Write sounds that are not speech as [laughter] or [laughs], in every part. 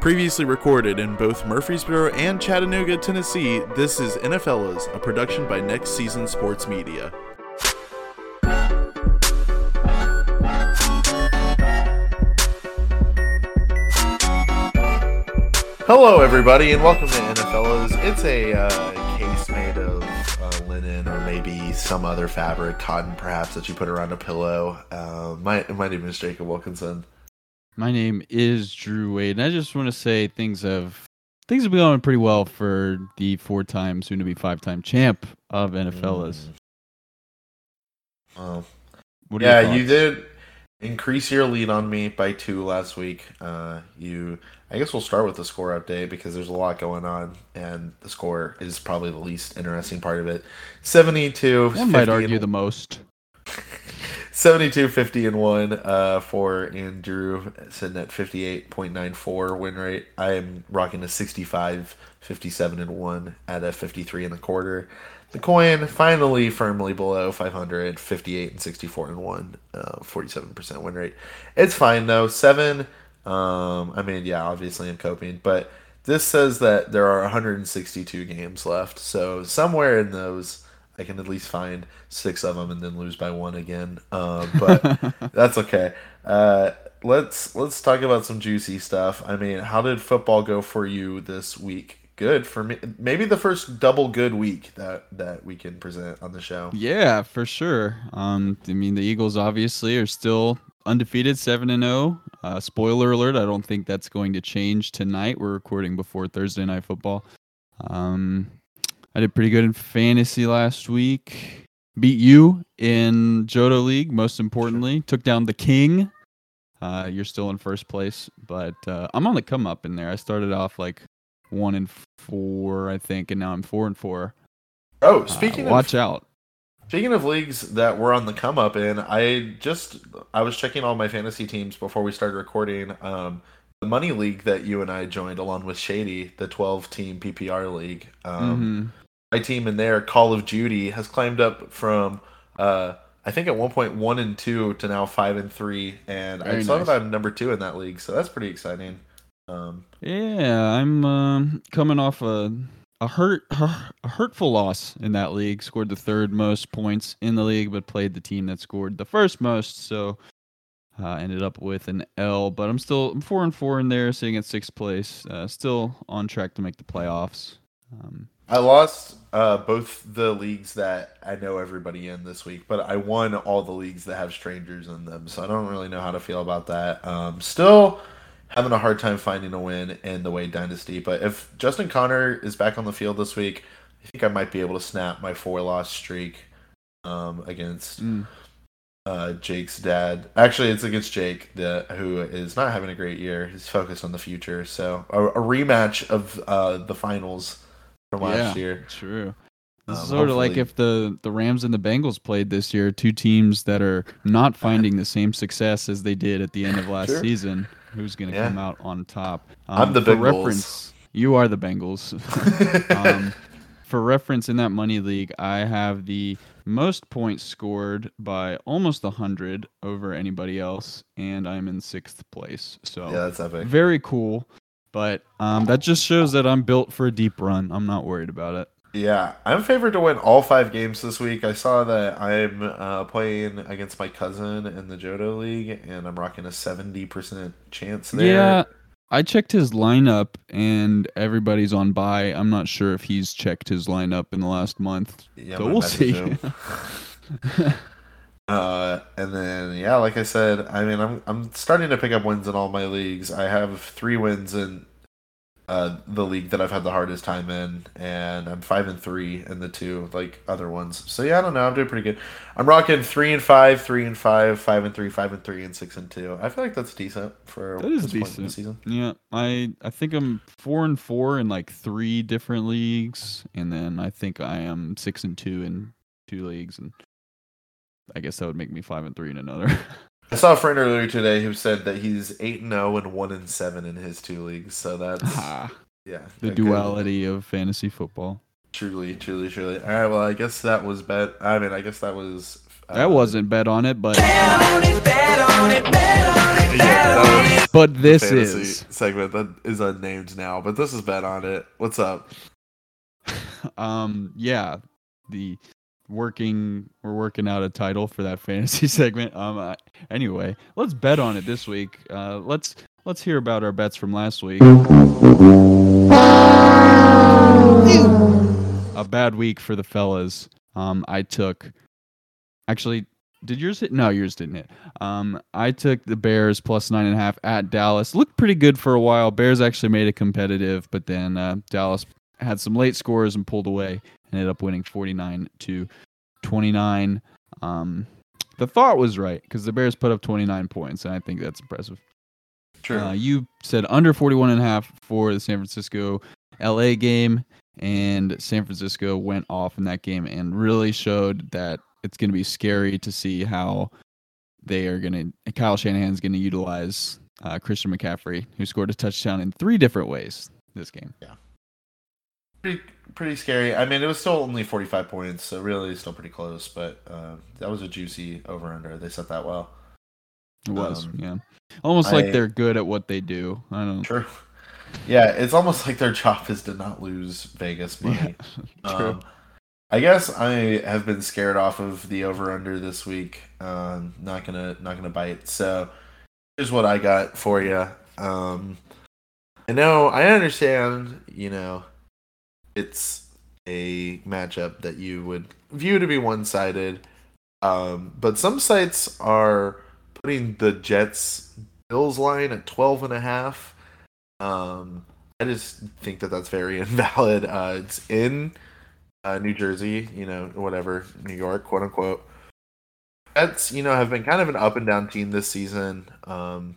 Previously recorded in both Murfreesboro and Chattanooga, Tennessee, this is NFLas, a production by Next Season Sports Media. Hello, everybody, and welcome to NFLas. It's a uh, case made of uh, linen or maybe some other fabric, cotton perhaps, that you put around a pillow. Uh, my, my name is Jacob Wilkinson. My name is Drew Wade, and I just want to say things have things have been going pretty well for the four-time, soon-to-be five-time champ of NFLs. Oh, What are your yeah, you did increase your lead on me by two last week. Uh, you, I guess we'll start with the score update because there's a lot going on, and the score is probably the least interesting part of it. Seventy-two. One might argue the most. 72 50 and 1 uh, for Andrew sitting at 58.94 win rate. I am rocking a 65 57 and 1 at a 53 and a quarter. The coin finally firmly below 500 58 and 64 and 1 uh, 47% win rate. It's fine though. 7 um I mean yeah, obviously I'm coping, but this says that there are 162 games left. So somewhere in those I can at least find six of them and then lose by one again. Uh, but [laughs] that's okay. Uh, let's let's talk about some juicy stuff. I mean, how did football go for you this week? Good for me. Maybe the first double good week that that we can present on the show. Yeah, for sure. Um, I mean, the Eagles obviously are still undefeated, seven and zero. Uh, spoiler alert: I don't think that's going to change tonight. We're recording before Thursday night football. Um, I did pretty good in fantasy last week. Beat you in Johto League. Most importantly, took down the King. Uh, you're still in first place, but uh, I'm on the come up in there. I started off like one and four, I think, and now I'm four and four. Oh, Uh, speaking of watch out. Speaking of leagues that we're on the come up in, I just I was checking all my fantasy teams before we started recording. Um, the money league that you and I joined along with Shady, the 12 team PPR league. Um, Mhm. My team in there, Call of Duty, has climbed up from uh, I think at one point one and two to now five and three, and I Very saw nice. that I'm number two in that league, so that's pretty exciting. Um, Yeah, I'm um, coming off a a hurt a hurtful loss in that league. Scored the third most points in the league, but played the team that scored the first most. So uh, ended up with an L. But I'm still I'm four and four in there, sitting at sixth place. Uh, still on track to make the playoffs. Um, I lost uh, both the leagues that I know everybody in this week, but I won all the leagues that have strangers in them. So I don't really know how to feel about that. Um, still having a hard time finding a win in the Wade Dynasty. But if Justin Connor is back on the field this week, I think I might be able to snap my four loss streak um, against mm, uh, Jake's dad. Actually, it's against Jake, the who is not having a great year. He's focused on the future. So a, a rematch of uh, the finals from last Yeah. year. true. This Um, is sort of like if the, the Rams and the Bengals played this year, two teams that are not [laughs] finding the same success as they did at the end of last Sure. season. Who's going to Yeah. come out on top? I'm the for Bengals. reference, you are the Bengals. [laughs] um, for reference, in that money league, I have the most points scored by almost 100 over anybody else, and I'm in sixth place. So yeah, that's epic. very cool. But um, that just shows that I'm built for a deep run. I'm not worried about it. Yeah, I'm favored to win all five games this week. I saw that I'm uh, playing against my cousin in the Johto League, and I'm rocking a 70% chance there. Yeah, I checked his lineup, and everybody's on bye. I'm not sure if he's checked his lineup in the last month. Yeah, so we'll see. [laughs] [laughs] Uh, and then yeah, like I said, I mean, I'm I'm starting to pick up wins in all my leagues. I have three wins in uh, the league that I've had the hardest time in, and I'm five and three in the two like other ones. So yeah, I don't know, I'm doing pretty good. I'm rocking three and five, three and five, five and three, five and three, and six and two. I feel like that's decent for That is this point in the decent. season. Yeah, I I think I'm four and four in like three different leagues, and then I think I am six and two in two leagues, and I guess that would make me five and three in another. I saw a friend earlier today who said that he's eight and zero and one and seven in his two leagues. So that's [laughs] Ah, yeah, the a good- duality of fantasy football. Truly, truly, truly. All right. Well, I guess that was bet. I mean, I guess that was. uh, That wasn't bet on it, but Yeah, but this fantasy is segment that is unnamed now, but this is bet on it. What's up? [laughs] um yeah the working we're working out a title for that [laughs] fantasy segment. Um uh, anyway let's bet on it this week. Uh let's let's hear about our bets from last week. A bad week for the fellas. Um i took actually did yours hit? No yours didn't hit. Um i took the bears plus nine and a half at dallas. Looked pretty good for a while. Bears actually made it competitive but then uh, dallas had some late scores and pulled away ended up winning 49 to 29 um the thought was right because the bears put up 29 points and i think that's impressive. True. uh, you said under 41 and a half for the san francisco la game and san francisco went off in that game and really showed that it's going to be scary to see how they are going to kyle shanahan's going to utilize uh, christian mccaffrey who scored a touchdown in three different ways this game pretty pretty scary. I mean, it was still only 45 points, so really still pretty close. But uh, that was a juicy over under. They set that well. it was Um, yeah almost like they're good at what they do i don't True. [laughs] Yeah, it's almost like their job is to not lose Vegas money. Yeah, [laughs] true. Um, I guess I have been scared off of the over under this week. Um, not gonna not gonna bite. So here's what I got for you. Um, I know I understand. You know, it's a matchup that you would view to be one sided. Um, but some sites are putting the Jets Bills line at 12 and a half. Um, I just think that that's very [laughs] invalid. Uh, it's in uh, New Jersey, you know, whatever, New York, quote unquote. Jets, you know, have been kind of an up and down team this season. Um,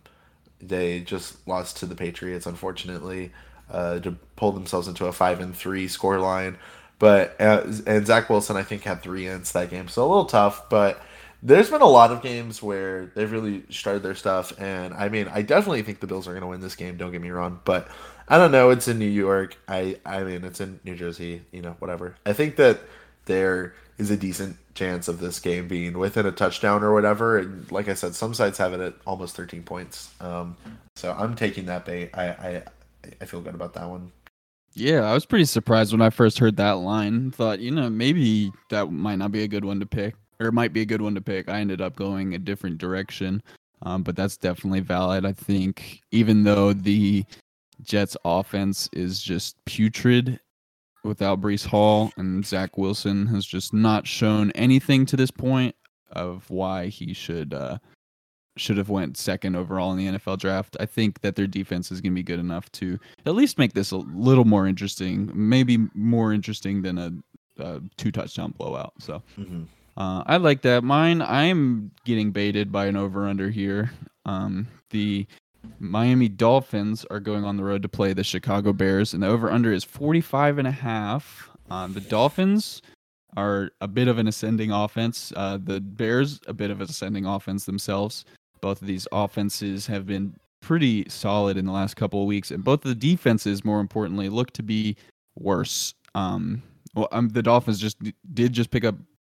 they just lost to the Patriots, unfortunately, uh, to pull themselves into a five and three score line. But uh, and Zach Wilson, I think, had three ends that game, so a little tough. But there's been a lot of games where they've really started their stuff, and I mean, I definitely think the Bills are going to win this game. Don't get me wrong, but I don't know. It's in New York. I I mean, it's in New Jersey. You know, whatever. I think that there is a decent chance of this game being within a touchdown or whatever. And like I said, some sites have it at almost 13 points. Um, so I'm taking that bait. I I I feel good about that one. Yeah, I was pretty surprised when I first heard that line. Thought, you know, maybe that might not be a good one to pick, or it might be a good one to pick. I ended up going a different direction, um, but that's definitely valid. I think even though the Jets' offense is just putrid without Breece Hall and Zach Wilson has just not shown anything to this point of why he should uh, should have went second overall in the NFL draft. I think that their defense is going to be good enough to at least make this a little more interesting, maybe more interesting than a, a two touchdown blowout. So Mm-hmm. uh, I like that. Mine, I'm getting baited by an over under here. Um, the Miami Dolphins are going on the road to play the Chicago Bears, and the over under is 45 and a half. Um, the Dolphins are a bit of an ascending offense. Uh, the Bears, a bit of an ascending offense themselves. Both of these offenses have been pretty solid in the last couple of weeks, and both of the defenses, more importantly, look to be worse. Um, well, um, the Dolphins just did just pick up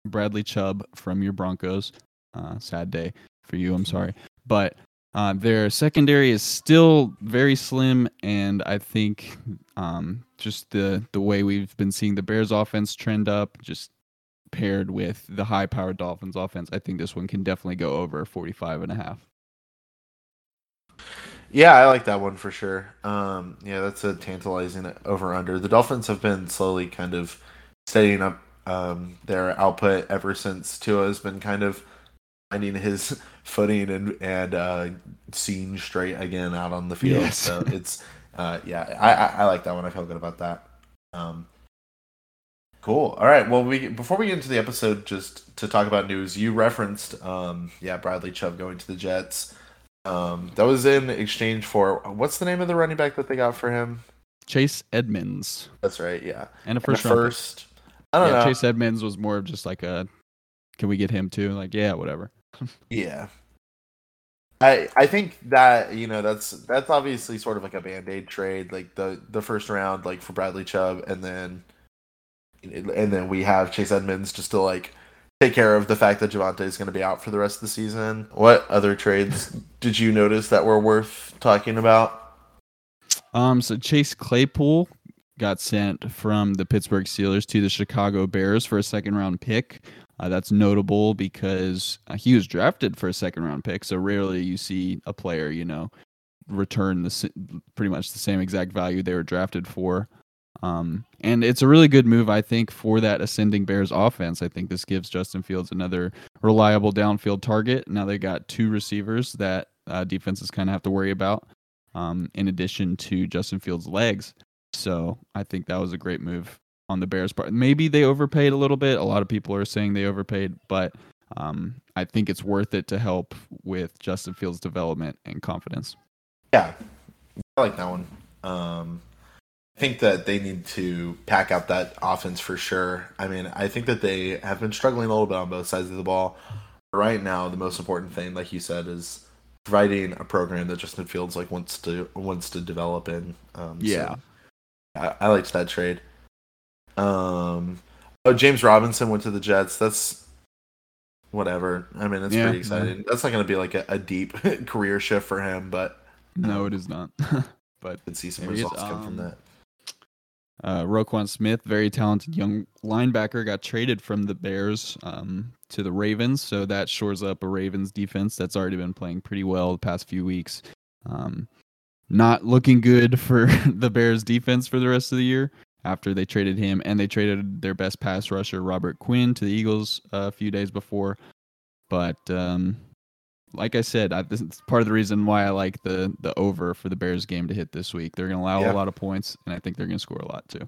Bradley Chubb from your Broncos. Uh, sad day for you. I'm sorry, but uh, their secondary is still very slim, and I think um, just the the way we've been seeing the Bears offense trend up, just paired with the high powered Dolphins offense, I think this one can definitely go over 45 and a half. Yeah, I like that one for sure. Um, yeah, that's a tantalizing over under. The Dolphins have been slowly kind of steadying up um, their output ever since Tua has been kind of finding his [laughs] footing and and uh, seeing straight again out on the field. Yes. So it's uh, yeah, I, I I like that one. I feel good about that. Um, cool. All right. Well, we before we get into the episode, just to talk about news, you referenced um, yeah Bradley Chubb going to the Jets. Um, that was in exchange for what's the name of the running back that they got for him? Chase Edmonds That's right, yeah. and a And first the round. first, I don't yeah, know. Chase Edmonds was more of just like a, can we get him too? Like, yeah, whatever. [laughs] Yeah. I I think that you know that's that's obviously sort of like a band aid trade, like the the first round, like for Bradley Chubb, and then and then we have Chase Edmonds just to like take care of the fact that Javonte is going to be out for the rest of the season. What other trades [laughs] did you notice that were worth talking about? Um, so Chase Claypool got sent from the Pittsburgh Steelers to the Chicago Bears for a second round pick. Uh, that's notable because uh, he was drafted for a second round pick. So rarely you see a player, you know, return the pretty much the same exact value they were drafted for. Um, and it's a really good move, I think, for that ascending Bears offense. I think this gives Justin Fields another reliable downfield target. Now they got two receivers that uh, defenses kind of have to worry about, um, in addition to Justin Fields' legs. So I think that was a great move on the Bears' part. Maybe they overpaid a little bit. A lot of people are saying they overpaid, but um, I think it's worth it to help with Justin Fields' development and confidence. Yeah, I like that one. Um, I think that they need to pack out that offense for sure. I mean, I think that they have been struggling a little bit on both sides of the ball. Right now, the most important thing, like you said, is providing a program that Justin Fields like wants to wants to develop in. Um, yeah, so I, I liked that trade. Um, oh, James Robinson went to the Jets. That's whatever. I mean, it's yeah, pretty exciting. Yeah. That's not going to be like a, a deep [laughs] career shift for him, but no, um, it is not. [laughs] but could see some results come um, from that. Uh, Roquan Smith, very talented young linebacker, got traded from the Bears um, to the Ravens, so that shores up a Ravens defense that's already been playing pretty well the past few weeks. Um, not looking good for [laughs] the Bears defense for the rest of the year after they traded him, and they traded their best pass rusher Robert Quinn to the Eagles a few days before. But um, like I said, I, this is part of the reason why I like the the over for the Bears game to hit this week. They're going to allow yeah. a lot of points, and I think they're going to score a lot too.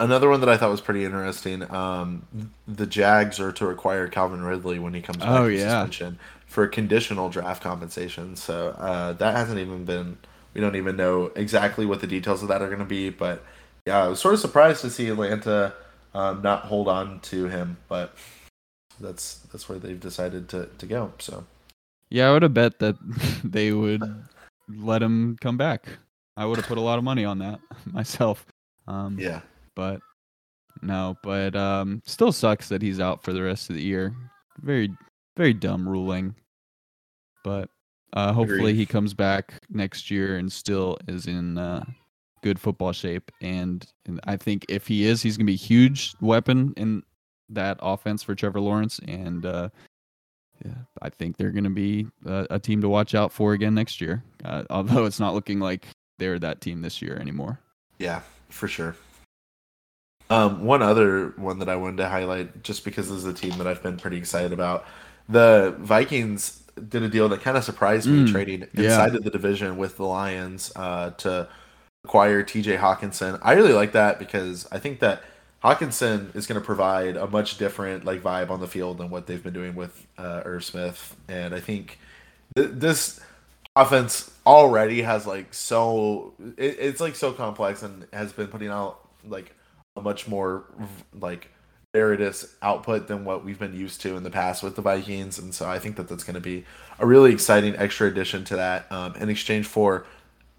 Another one that I thought was pretty interesting. Um, the Jags are to acquire Calvin Ridley when he comes back oh, from yeah. suspension for conditional draft compensation. So uh, that hasn't even been. We don't even know exactly what the details of that are going to be. But yeah, I was sort of surprised to see Atlanta um, not hold on to him, but that's that's where they've decided to to go. So yeah, I would have bet that [laughs] they would let him come back. I would have put a lot of money on that [laughs] myself. Um, yeah, but no, but um, still sucks that he's out for the rest of the year. Very, very dumb ruling. But uh, hopefully Agreed. he comes back next year and still is in uh, good football shape. And, and I think if he is, he's gonna be a huge weapon in that offense for Trevor Lawrence. And uh, I think they're going to be a, a, team to watch out for again next year. Uh, [laughs] although it's not looking like they're that team this year anymore. Yeah, for sure. Um, one other one that I wanted to highlight, just because this is a team that I've been pretty excited about. The Vikings did a deal that kind of surprised me, mm, trading inside yeah. of the division with the Lions uh, to acquire T.J. Hockenson. I really like that because I think that Hockenson is going to provide a much different like vibe on the field than what they've been doing with uh, Irv Smith, and I think th- this offense already has like so it, it's like so complex and has been putting out like a much more like Veritas output than what we've been used to in the past with the Vikings, and so I think that that's going to be a really exciting extra addition to that um, in exchange for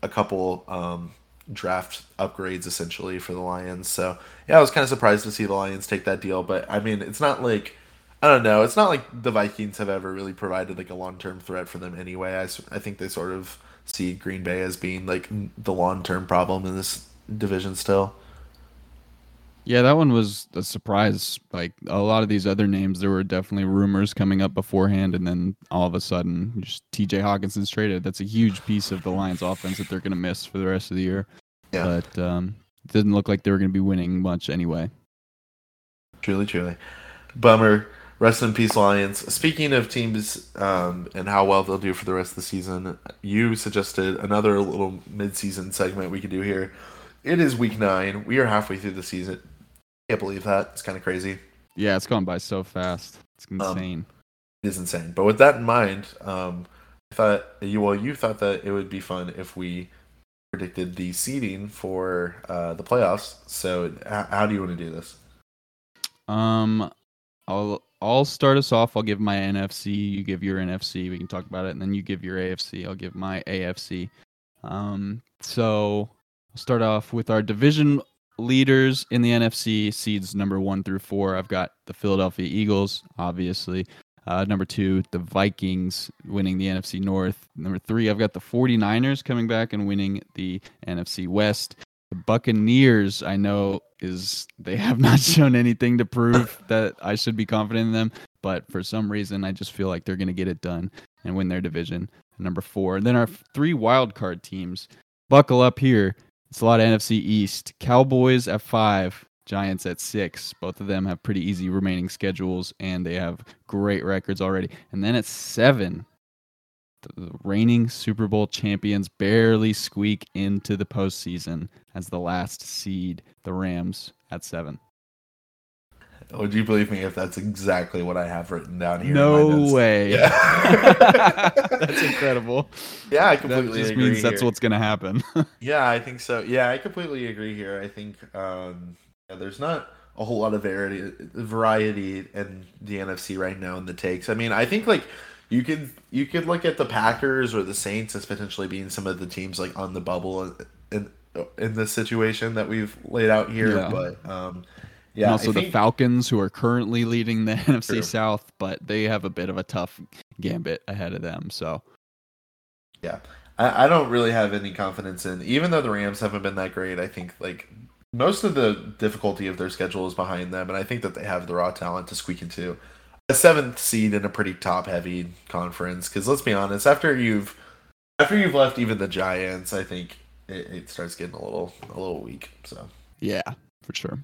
a couple um, draft upgrades essentially for the Lions. So yeah, I was kind of surprised to see the Lions take that deal, but I mean, it's not like I don't know. It's not like the Vikings have ever really provided like a long term threat for them anyway. I, I think they sort of see Green Bay as being like the long term problem in this division still. Yeah, that one was a surprise. Like a lot of these other names, there were definitely rumors coming up beforehand, and then all of a sudden, just T.J. Hockenson's traded. That's a huge piece of the Lions' offense that they're going to miss for the rest of the year. Yeah. But um, it didn't look like they were going to be winning much anyway. Truly, truly, bummer. Rest in peace, Lions. Speaking of teams um, and how well they'll do for the rest of the season, you suggested another little mid-season segment we could do here. It is week nine. We are halfway through the season. Can't believe that. It's kind of crazy. Yeah, it's gone by so fast. It's um, insane. Um, it is insane. But with that in mind, um, I thought you well, you thought that it would be fun if we predicted the seeding for uh, the playoffs. So, h- how do you want to do this? Um, I'll I'll start us off. I'll give my NFC. You give your NFC. We can talk about it, and then you give your AFC. I'll give my AFC. Um, so I'll start off with our division leaders in the NFC seeds number one through four. I've got the Philadelphia Eagles, obviously. Uh, number two, the Vikings winning the NFC North. Number three, I've got the 49ers coming back and winning the NFC West. The Buccaneers, I know, is they [laughs] have not shown anything to prove [laughs] that I should be confident in them, but for some reason, I just feel like they're going to get it done and win their division. Number four. And then our three wild card teams. Buckle up here. It's a lot of NFC East. Cowboys at five, Giants at six. Both of them have pretty easy remaining schedules and they have great records already. And then at seven, the reigning Super Bowl champions barely squeak into the postseason as the last seed, the Rams at seven. Would you believe me if that's exactly what I have written down here? No way. Yeah. [laughs] that's incredible. Yeah, I That completely just agree. means that's here. what's going to happen. [laughs] Yeah, I think so. Yeah, I completely agree here. I think um, yeah, there's not a whole lot of variety variety in the NFC right now in the takes. I mean, I think like you could you could look at the Packers or the Saints as potentially being some of the teams like on the bubble in in this situation that we've laid out here. Yeah. But um, and yeah, also I the Falcons, who are currently leading the NFC [laughs] True. South, but they have a bit of a tough gambit ahead of them. So I, I don't really have any confidence in, even though the Rams haven't been that great. I think like most of the difficulty of their schedule is behind them, and I think that they have the raw talent to squeak into a seventh seed in a pretty top heavy conference. Because let's be honest, after you've after you've left even the Giants, I think it, it starts getting a little a little weak. So yeah, for sure.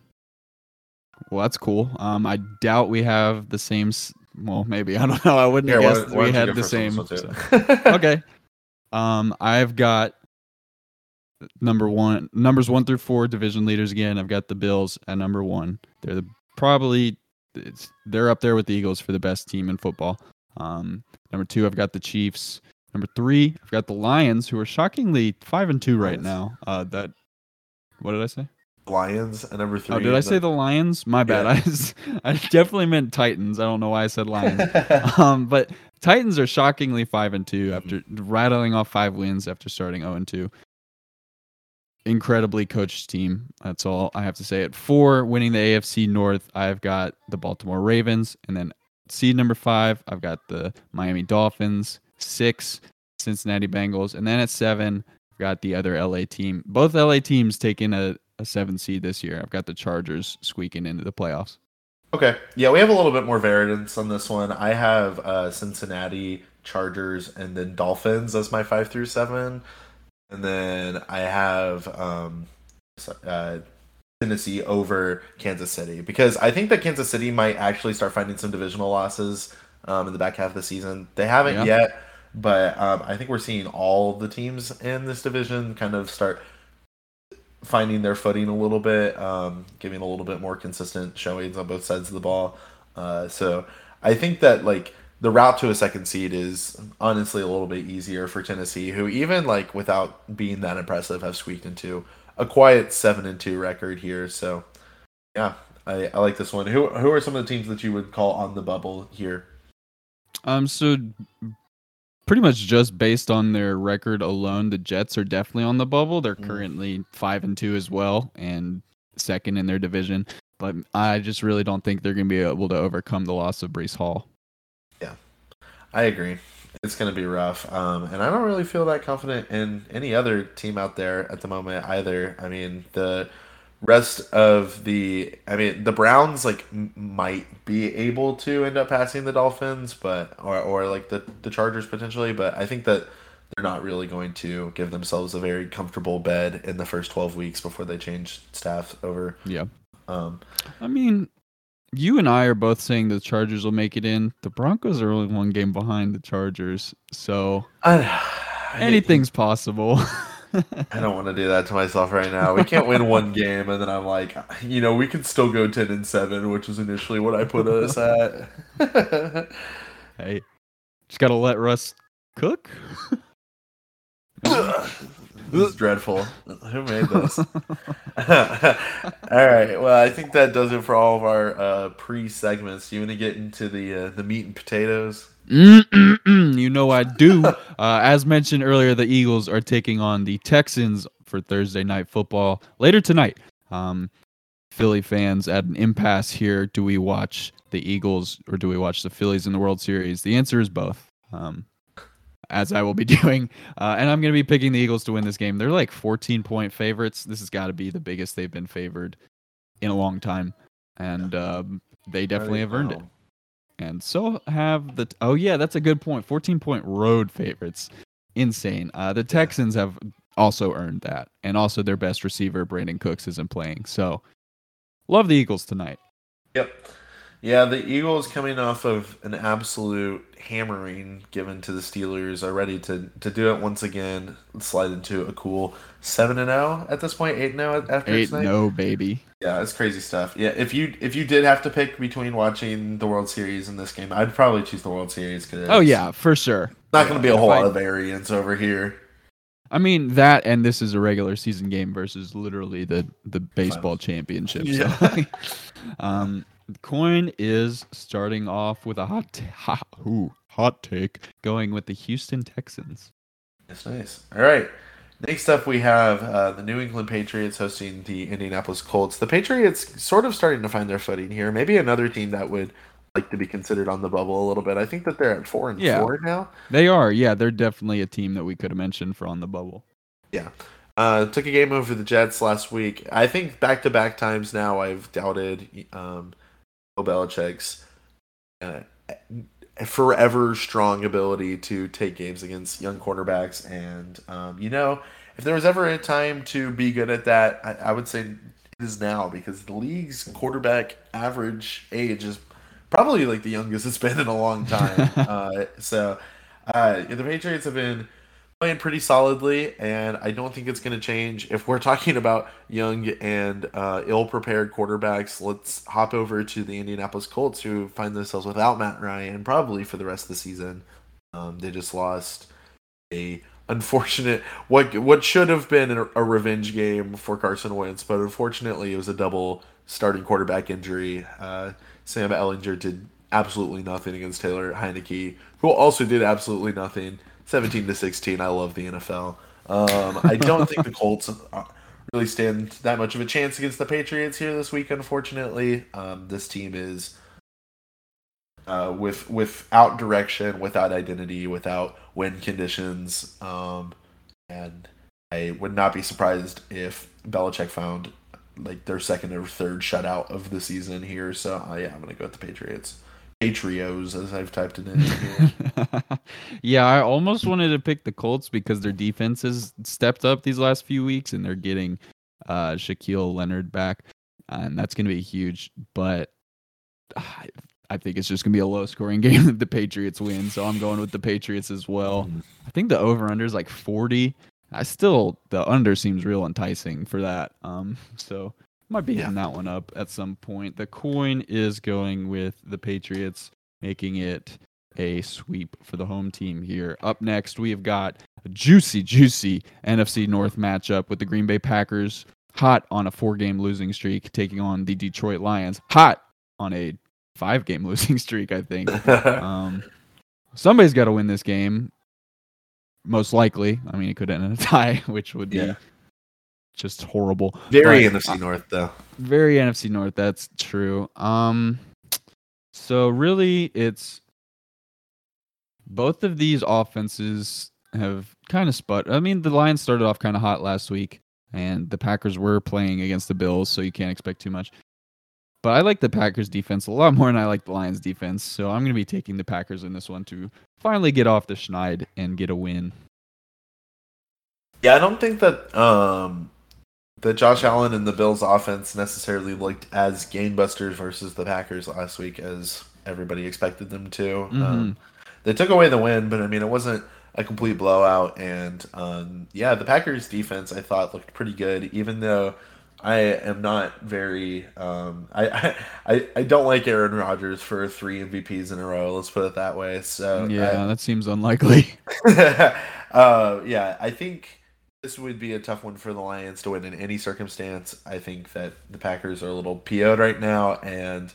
Well, that's cool. Um, I doubt we have the same. s- Well, maybe [laughs] I don't know. I wouldn't Here, have why- guessed why we had the same. so- [laughs] okay. Um, I've got number one, numbers one through four division leaders again. I've got the Bills at number one. They're the, probably it's, they're up there with the Eagles for the best team in football. Um, number two, I've got the Chiefs. Number three, I've got the Lions, who are shockingly five and two right now. Uh, that what did I say? Lions at number three. Oh, did I say the Lions? My bad. Yeah. [laughs] I, s- I definitely meant Titans. I don't know why I said Lions. [laughs] um, but Titans are shockingly five and two after rattling off five wins after starting zero and two. Incredibly coached team. That's all I have to say. At four, winning the AFC North, I've got the Baltimore Ravens, and then seed number five, I've got the Miami Dolphins. Six, Cincinnati Bengals, and then at seven, got the other LA team. Both LA teams taking a, a seven seed this year. I've got the Chargers squeaking into the playoffs. Okay. Yeah, we have a little bit more variance on this one. I have uh, Cincinnati, Chargers, and then Dolphins as my five through seven. And then I have um, uh, Tennessee over Kansas City because I think that Kansas City might actually start finding some divisional losses um, in the back half of the season. They haven't Yeah. yet, but um, I think we're seeing all the teams in this division kind of start finding their footing a little bit, um, giving a little bit more consistent showings on both sides of the ball. Uh, so I think that like the route to a second seed is honestly a little bit easier for Tennessee, who even like without being that impressive have squeaked into a quiet seven and two record here. So yeah, I, I like this one. Who who are some of the teams that you would call on the bubble here? Um, so pretty much just based on their record alone, the Jets are definitely on the bubble. They're Mm. currently five and two as well, and second in their division. But I just really don't think they're going to be able to overcome the loss of Breece Hall. Yeah, I agree. It's going to be rough. Um, and I don't really feel that confident in any other team out there at the moment either. I mean, the rest of the, I mean, the Browns like m- might be able to end up passing the Dolphins, but or or like the the Chargers potentially, but I think that they're not really going to give themselves a very comfortable bed in the first 12 weeks before they change staff over. Yeah. Um, I mean, you and I are both saying the Chargers will make it in. The Broncos are only one game behind the Chargers, so [sighs] I, I anything's possible. [laughs] I don't want to do that to myself right now. We can't win one [laughs] game, and then I'm like, you know, we could still go ten and seven, which was initially what I put us at. hey, just gotta let Russ cook. [laughs] [laughs] this is dreadful. Who made this? [laughs] all right. Well, I think that does it for all of our uh, pre-segments. You want to get into the uh, the meat and potatoes? You know I do. [laughs] uh, as mentioned earlier, the Eagles are taking on the Texans for Thursday night football later tonight. Um, Philly fans at an impasse here. Do we watch the Eagles or do we watch the Phillies in the World Series? The answer is both. Um, as I will be [laughs] doing, uh, and I'm going to be picking the Eagles to win this game. They're like 14 point favorites. This has got to be the biggest they've been favored in a long time, and um, they definitely have earned it. And so have the. Oh yeah, that's a good point. 14 point road favorites, insane. Uh, the Texans have also earned that, and also their best receiver Brandin Cooks isn't playing. So Love the Eagles tonight. Yep. Yeah, the Eagles coming off of an absolute hammering given to the Steelers are ready to, to do it once again. Slide into a cool seven and zero at this point, eight and zero after eight no baby. Yeah, it's crazy stuff. Yeah, if you if you did have to pick between watching the World Series and this game, I'd probably choose the World Series. Cause oh yeah, for sure. Not going to be a whole lot of variance over here. I mean that, and this is a regular season game versus literally the the baseball championship. Yeah. So, [laughs] [laughs] um, coin is starting off with a hot, t- [laughs] hot, ooh, hot take, going with the Houston Texans. That's nice. All right. Next up, we have uh, the New England Patriots hosting the Indianapolis Colts. The Patriots sort of starting to find their footing here. Maybe another team that would like to be considered on the bubble a little bit. I think that they're at four and yeah. four now. They are, yeah. They're definitely a team that we could have mentioned for on the bubble. Yeah. Uh, took a game over the Jets last week. I think back to back times now I've doubted um, Bill Belichick's uh, forever strong ability to take games against young quarterbacks. And, um, you know, if there was ever a time to be good at that, I, I would say it is now because the league's quarterback average age is probably like the youngest it's been in a long time. [laughs] uh, so uh, the Patriots have been playing pretty solidly, and I don't think it's going to change. If we're talking about young and uh, ill-prepared quarterbacks, let's hop over to the Indianapolis Colts, who find themselves without Matt Ryan probably for the rest of the season. Um, they just lost a unfortunate what what should have been a, a revenge game for Carson Wentz, but unfortunately it was a double starting quarterback injury. Uh, Sam Ehlinger did absolutely nothing against Taylor Heinicke, who also did absolutely nothing. 17 to 16. I love the NFL. Um, I don't think the [laughs] Colts really stand that much of a chance against the Patriots here this week. Unfortunately, um, this team is uh, with without direction, without identity, without win conditions, um, and I would not be surprised if Belichick found like their second or third shutout of the season here. So uh, yeah, I'm gonna go with the Patriots. Patrios, as I've typed it in. [laughs] yeah, I almost wanted to pick the Colts because their defense has stepped up these last few weeks, and they're getting uh, Shaquille Leonard back, and that's going to be huge. But I, I think it's just going to be a low scoring [laughs] game that the Patriots win, so I'm going with the Patriots as well. Mm-hmm. I think the over under is like 40. I still the under seems real enticing for that. Um, so might be hitting yeah. that one up at some point. The coin is going with the Patriots, making it a sweep for the home team here. Up next, we have got a juicy, juicy NFC North matchup with the Green Bay Packers, hot on a four-game losing streak, taking on the Detroit Lions, hot on a five-game [laughs] losing streak. I think. [laughs] um, somebody's got to win this game most likely. I mean, it could end in a [laughs] tie, which would be yeah. Just horrible. Very but, NFC North, though. Very NFC North. That's true. Um, so really, it's both of these offenses have kind of sput. I mean, the Lions started off kind of hot last week, and the Packers were playing against the Bills, so you can't expect too much. But I like the Packers defense a lot more than I like the Lions defense. So I'm going to be taking the Packers in this one to finally get off the schneid and get a win. Yeah, I don't think that um, that Josh Allen and the Bills offense necessarily looked as gangbusters versus the Packers last week as everybody expected them to. Mm-hmm. Um, they took away the win, but I mean, it wasn't a complete blowout. And um, yeah, the Packers defense I thought looked pretty good, even though I am not very. Um, [laughs] I, I I don't like Aaron Rodgers for three MVPs in a row. Let's put it that way. So yeah, I, that seems unlikely. [laughs] uh, yeah, I think this would be a tough one for the Lions to win in any circumstance. I think that the Packers are a little PO'd right now, and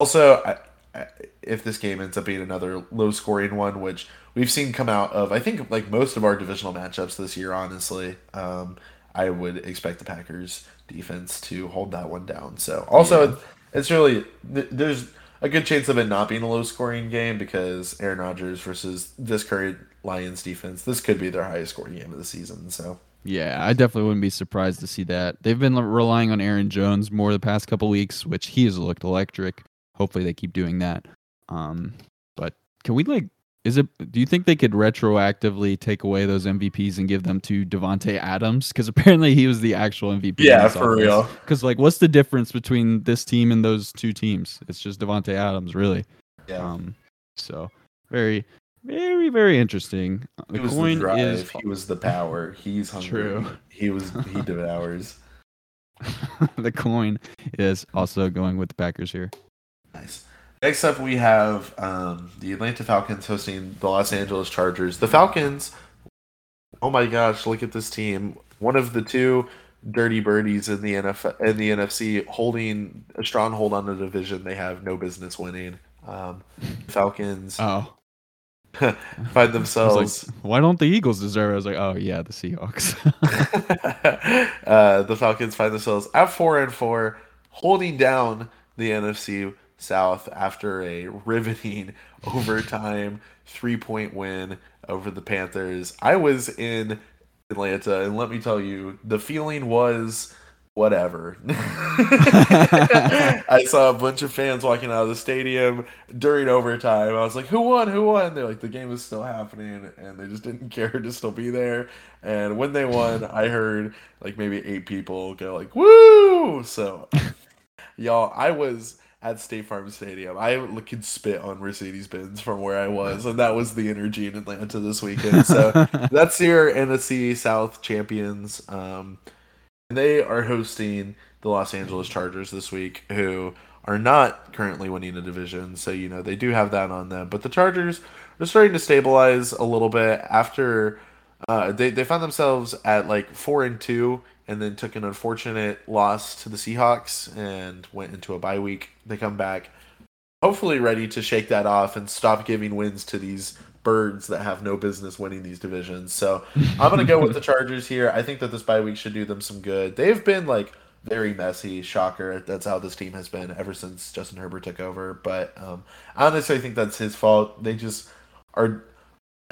also I, I, if this game ends up being another low scoring one, which we've seen come out of, I think like most of our divisional matchups this year. Honestly, um, I would expect the Packers defense to hold that one down. So also, Yeah. it's really there's a good chance of it not being a low scoring game because Aaron Rodgers versus this current Lions defense, this could be their highest scoring game of the season. So Yeah, I definitely wouldn't be surprised to see that. They've been relying on Aaron Jones more the past couple weeks, which he has looked electric. Hopefully, they keep doing that. Um, but can we like? Is it? Do you think they could retroactively take away those MVPs and give them to Davante Adams? Because apparently he was the actual MVP. yeah, for real. Because like, what's the difference between this team and those two teams? It's just Davante Adams, really. Yeah, Um, so very, very, very interesting. Uh, he The was coin the drive. is He was the power. He's [laughs] hungry. True. He was he [laughs] devours. the coin is also going with the Packers here. Nice. Next up, we have um, the Atlanta Falcons hosting the Los Angeles Chargers. The Falcons, oh my gosh, look at this team! One of the two dirty birdies in the NFL in the NFC, holding a strong hold on the division. They have no business winning. Um, Falcons Oh, [laughs] find themselves. like, why don't the Eagles deserve it? I was like, oh yeah, the Seahawks. [laughs] uh, the Falcons find themselves at four and four, holding down the NFC South after a riveting [laughs] overtime three point win over the Panthers. I was in Atlanta, and let me tell you, the feeling was whatever. [laughs] [laughs] I saw a bunch of fans walking out of the stadium during overtime. I was like, "Who won? Who won?" They're like, "The game is still happening," and they just didn't [laughs] care to still be there. And when they won, I heard like maybe eight people go like, "Woo!" So, y'all, I was at State Farm Stadium. I could spit on Mercedes Benz from where I was, and that was the energy in Atlanta this weekend. So that's your NFC South champions. Um, they are hosting the Los Angeles Chargers this week, who are not currently winning a division. So, you know, they do have that on them. But the Chargers are starting to stabilize a little bit after uh, they, they found themselves at like four and two and then took an unfortunate loss to the Seahawks and went into a bye week. They come back, hopefully ready to shake that off and stop giving wins to these birds that have no business winning these divisions. So I'm gonna go with the Chargers here. I think that this bye week should do them some good. They've been like very messy. Shocker. That's how this team has been ever since Justin Herbert took over. But um, I don't think that's his fault. They just are.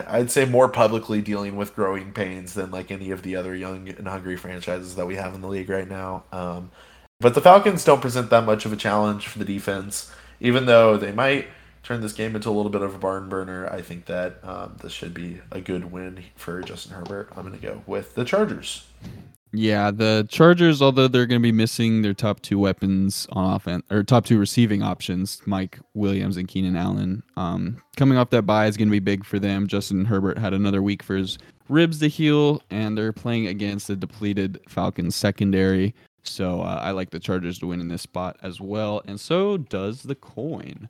I'd say more publicly dealing with growing pains than like any of the other young and hungry franchises that we have in the league right now. Um, but the Falcons don't present that much of a challenge for the defense, even though they might turn this game into a little bit of a barn burner. I think that um, this should be a good win for Justin Herbert. I'm going to go with the Chargers. Yeah, the Chargers, although they're going to be missing their top two weapons on offense or top two receiving options, Mike Williams and Keenan Allen, um, coming off that bye is going to be big for them. Justin Herbert had another week for his ribs to heal, and they're playing against the depleted Falcons secondary. So uh, I like the Chargers to win in this spot as well, and so does the coin.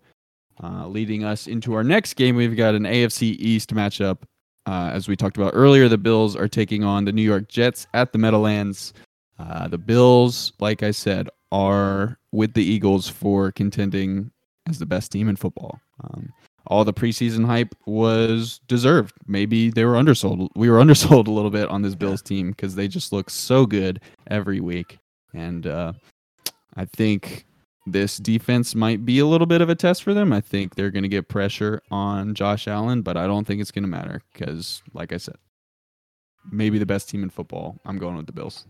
Uh, leading us into our next game, we've got an AFC East matchup uh, as we talked about earlier, the Bills are taking on the New York Jets at the Meadowlands. Uh, the Bills, like I said, are with the Eagles for contending as the best team in football. Um, all the preseason hype was deserved. Maybe they were undersold. We were [laughs] undersold a little bit on this Bills team because they just look so good every week. And uh, I think this defense might be a little bit of a test for them. I think they're going to get pressure on Josh Allen, but I don't think it's going to matter because, like I said, maybe the best team in football. I'm going with the Bills.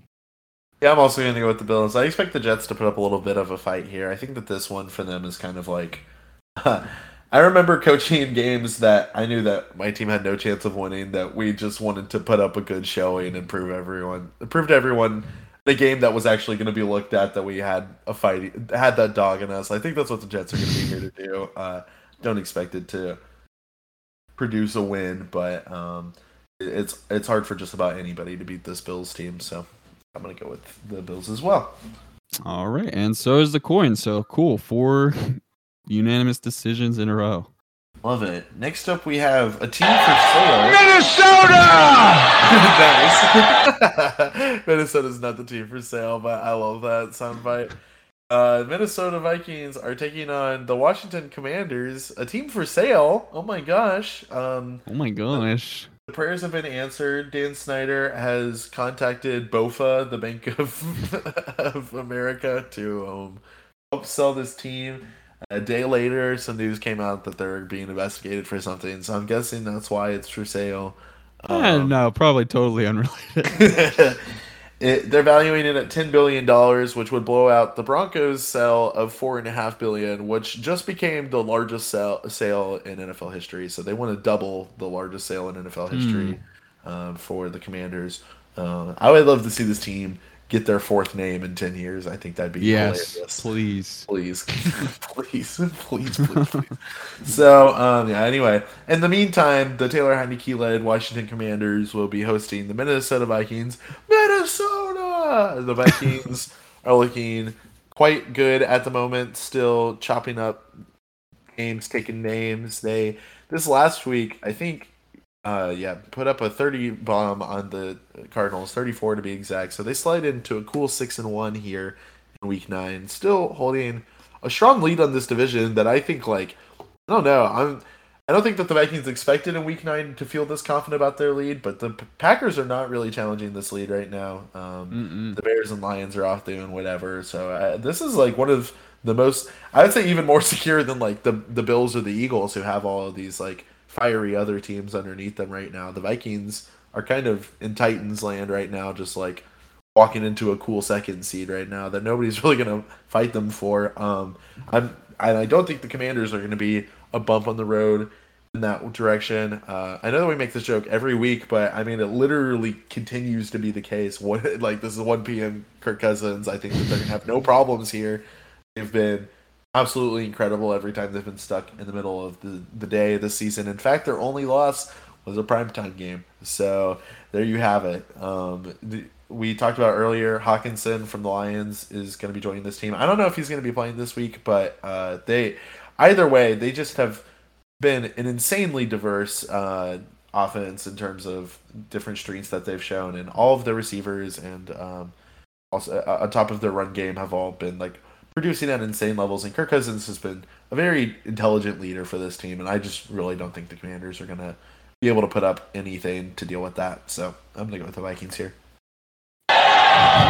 Yeah, I'm also going to go with the Bills. I expect the Jets to put up a little bit of a fight here. I think that this one for them is kind of like. [laughs] I remember coaching games that I knew that my team had no chance of winning. That we just wanted to put up a good showing and prove everyone, prove to everyone, the game that was actually going to be looked at that we had a fight, had that dog in us. I think that's what the Jets are going to be here to do. Uh, don't expect it to produce a win, but um, it's it's hard for just about anybody to beat this Bills team. So I'm going to go with the Bills as well. All right, and so is the coin. So cool, four [laughs] unanimous decisions in a row. Love it. Next up, we have a team for sale. Minnesota! [laughs] nice. [laughs] Minnesota's not the team for sale, but I love that soundbite. Uh, Minnesota Vikings are taking on the Washington Commanders, a team for sale. Oh my gosh. Um, Oh my gosh. the prayers have been answered. Dan Snyder has contacted BOFA, the Bank of, [laughs] of America, to um, help sell this team. A day later, some news came out that they're being investigated for something. So I'm guessing that's why it's for sale. Um, no, probably totally unrelated. [laughs] [laughs] it, they're valuing it at ten billion dollars, which would blow out the Broncos' sale of four and a half billion, which just became the largest sale, sale in NFL history. So they want to double the largest sale in NFL history mm. um, for the Commanders. Uh, I would love to see this team get their fourth name in 10 years. I think that'd be yes, hilarious. Please. Please. please. [laughs] Please, please, please. so, um, yeah, anyway. In the meantime, the Taylor Heinicke led Washington Commanders will be hosting the Minnesota Vikings. Minnesota! The Vikings [laughs] are looking quite good at the moment, still chopping up games, taking names. They, this last week, I think uh, yeah, put up a 30 bomb on the Cardinals, 34 to be exact. So they slide into a cool 6 and 1 here in week 9, still holding a strong lead on this division that I think like I don't know, I'm I don't think that the Vikings expected in week 9 to feel this confident about their lead, but the Packers are not really challenging this lead right now. Um, the Bears and Lions are off doing whatever. So uh, this is like one of the most I would say even more [laughs] secure than like the the Bills or the Eagles who have all of these like fiery other teams underneath them right now. The Vikings are kind of in Titans land right now, just like walking into a cool second seed right now that nobody's [laughs] really going to fight them for. Um, I'm and I don't think the Commanders are going to be a bump on the road in that direction. Uh, I know that we make this joke every week, but I mean it literally continues to be the case. What [laughs] like this is 1 p.m. Kirk Cousins. I think that they're gonna have no problems here. They've been absolutely incredible every time they've been stuck in the middle of the, the day this season. In fact, their only loss was a primetime game. So there you have it. Um, the, we talked about earlier, Hockenson from the Lions is going to be joining this team. I don't know if he's going to be playing this week, but uh, they either way, they just have been an insanely diverse uh, offense in terms of different strengths that they've shown, and all of the receivers and um, also uh, on top of their run game have all been like producing at insane levels. And Kirk Cousins has been a very intelligent leader for this team, and I just really don't think the Commanders are going to be able to put up anything to deal with that. So I'm going to go with the Vikings here.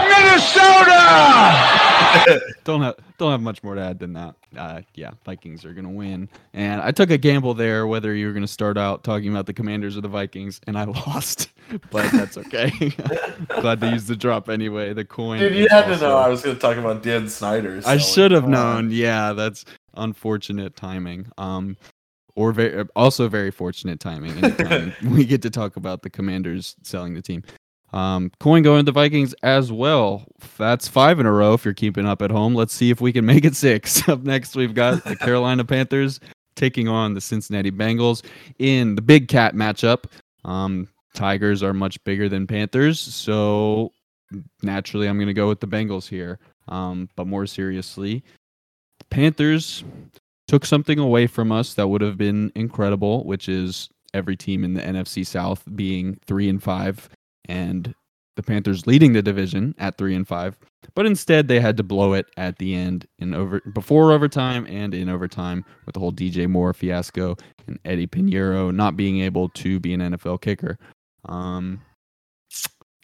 Minnesota. [laughs] don't have don't have much more to add than that. Uh, yeah, Vikings are gonna win, and I took a gamble there whether you were gonna start out talking about the Commanders or the Vikings, and I [laughs] lost, but that's okay. [laughs] Glad to use the drop anyway. The coin. Dude, you had also... to know I was gonna talk about Dan Snyder. So I should have known. Yeah, that's unfortunate timing. Um, or very also very fortunate timing. we get to talk about the Commanders selling the team. Um, coin going to the Vikings as well. That's five in a row if you're keeping up at home. Let's see if we can [laughs] make it six. up next, we've got the Carolina Panthers taking on the Cincinnati Bengals in the big cat matchup. Um, Tigers are much bigger than Panthers, so naturally, I'm going to go with the Bengals here. Um, but more seriously, Panthers took something away from us that would have been incredible, which is every team in the NFC South being three and five and the Panthers leading the division at three and five. But instead, they had to blow it at the end in over before overtime and in overtime with the whole DJ Moore fiasco and Eddie Piñeiro not being able to be an NFL kicker. Um,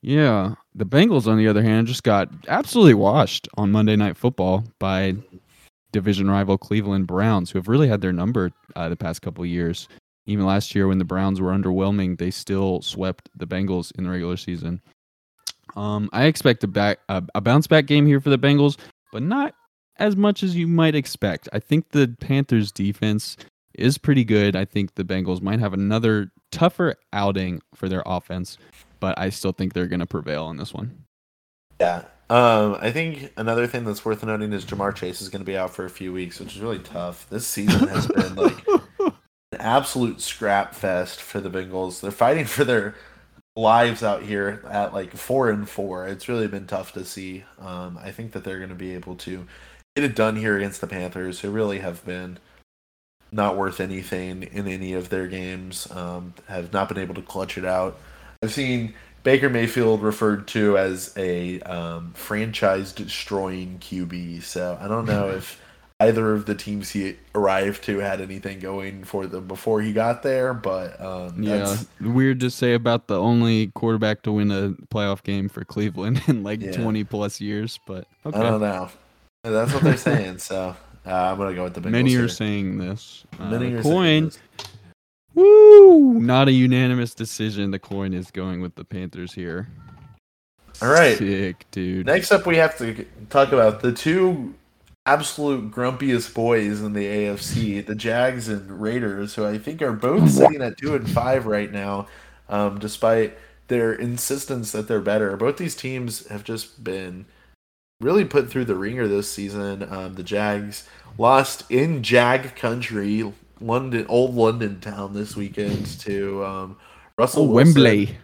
yeah, the Bengals, on the other hand, just got absolutely washed on Monday Night Football by division rival Cleveland Browns, who have really had their number uh, the past couple years. Even last year, when the Browns were underwhelming, they still swept the Bengals in the regular season. Um, I expect a back a, a bounce back game here for the Bengals, but not as much as you might expect. I think the Panthers defense is pretty good. I think the Bengals might have another tougher outing for their offense, but I still think they're going to prevail in this one. Yeah. Um, I think another thing that's worth noting is Ja'Marr Chase is going to be out for a few weeks, which is really tough. This season has been like [laughs] an absolute scrap fest for the Bengals. They're fighting for their lives out here at like four and four. It's really been tough to see. Um, I think that they're going to be able to get it done here against the Panthers, who really have been not worth anything in any of their games. Um, have not been able to clutch it out. I've seen Baker Mayfield referred to as a um, franchise destroying QB. So I don't know [laughs] if either of the teams he arrived to had anything going for them before he got there. But um, yeah, weird to say about the only quarterback to win a playoff game for Cleveland in like Yeah. 20 plus years. But okay. I don't know. That's what they're saying. so uh, I'm gonna go with the Bengals. Many here. are saying this. Uh, Many the are saying coin, this. woo! Not a unanimous decision. The coin is going with the Panthers here. All right. Sick, dude. Next up, we have to talk about the two absolute grumpiest boys in the AFC, the Jags and Raiders, who I think are both sitting at two and five right now, um, despite their insistence that they're better. Both these teams have just been really put through the ringer this season. Um, the Jags lost in Jag country, London, old London town this weekend to um, Russell Oh, Wilson Wembley.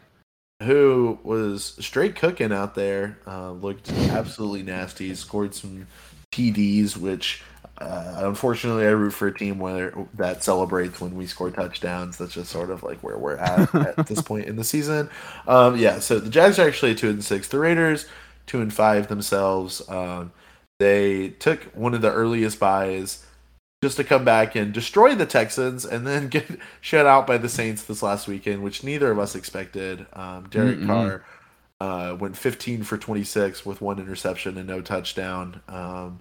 who was straight cooking out there. Uh, looked absolutely nasty. Scored some TDs, which uh, unfortunately I root for a team where that celebrates when we score touchdowns. That's just sort of like where we're at [laughs] at this point in the season. Um, yeah, so the Jags are actually two and six. The Raiders two and five themselves. Um, they took one of the earliest byes just to come back and destroy the Texans and then [laughs] get shut out by the Saints this last weekend, which neither of us expected. Um, Derek Mm-mm. Carr uh, went 15 for 26 with one interception and no touchdown. Um,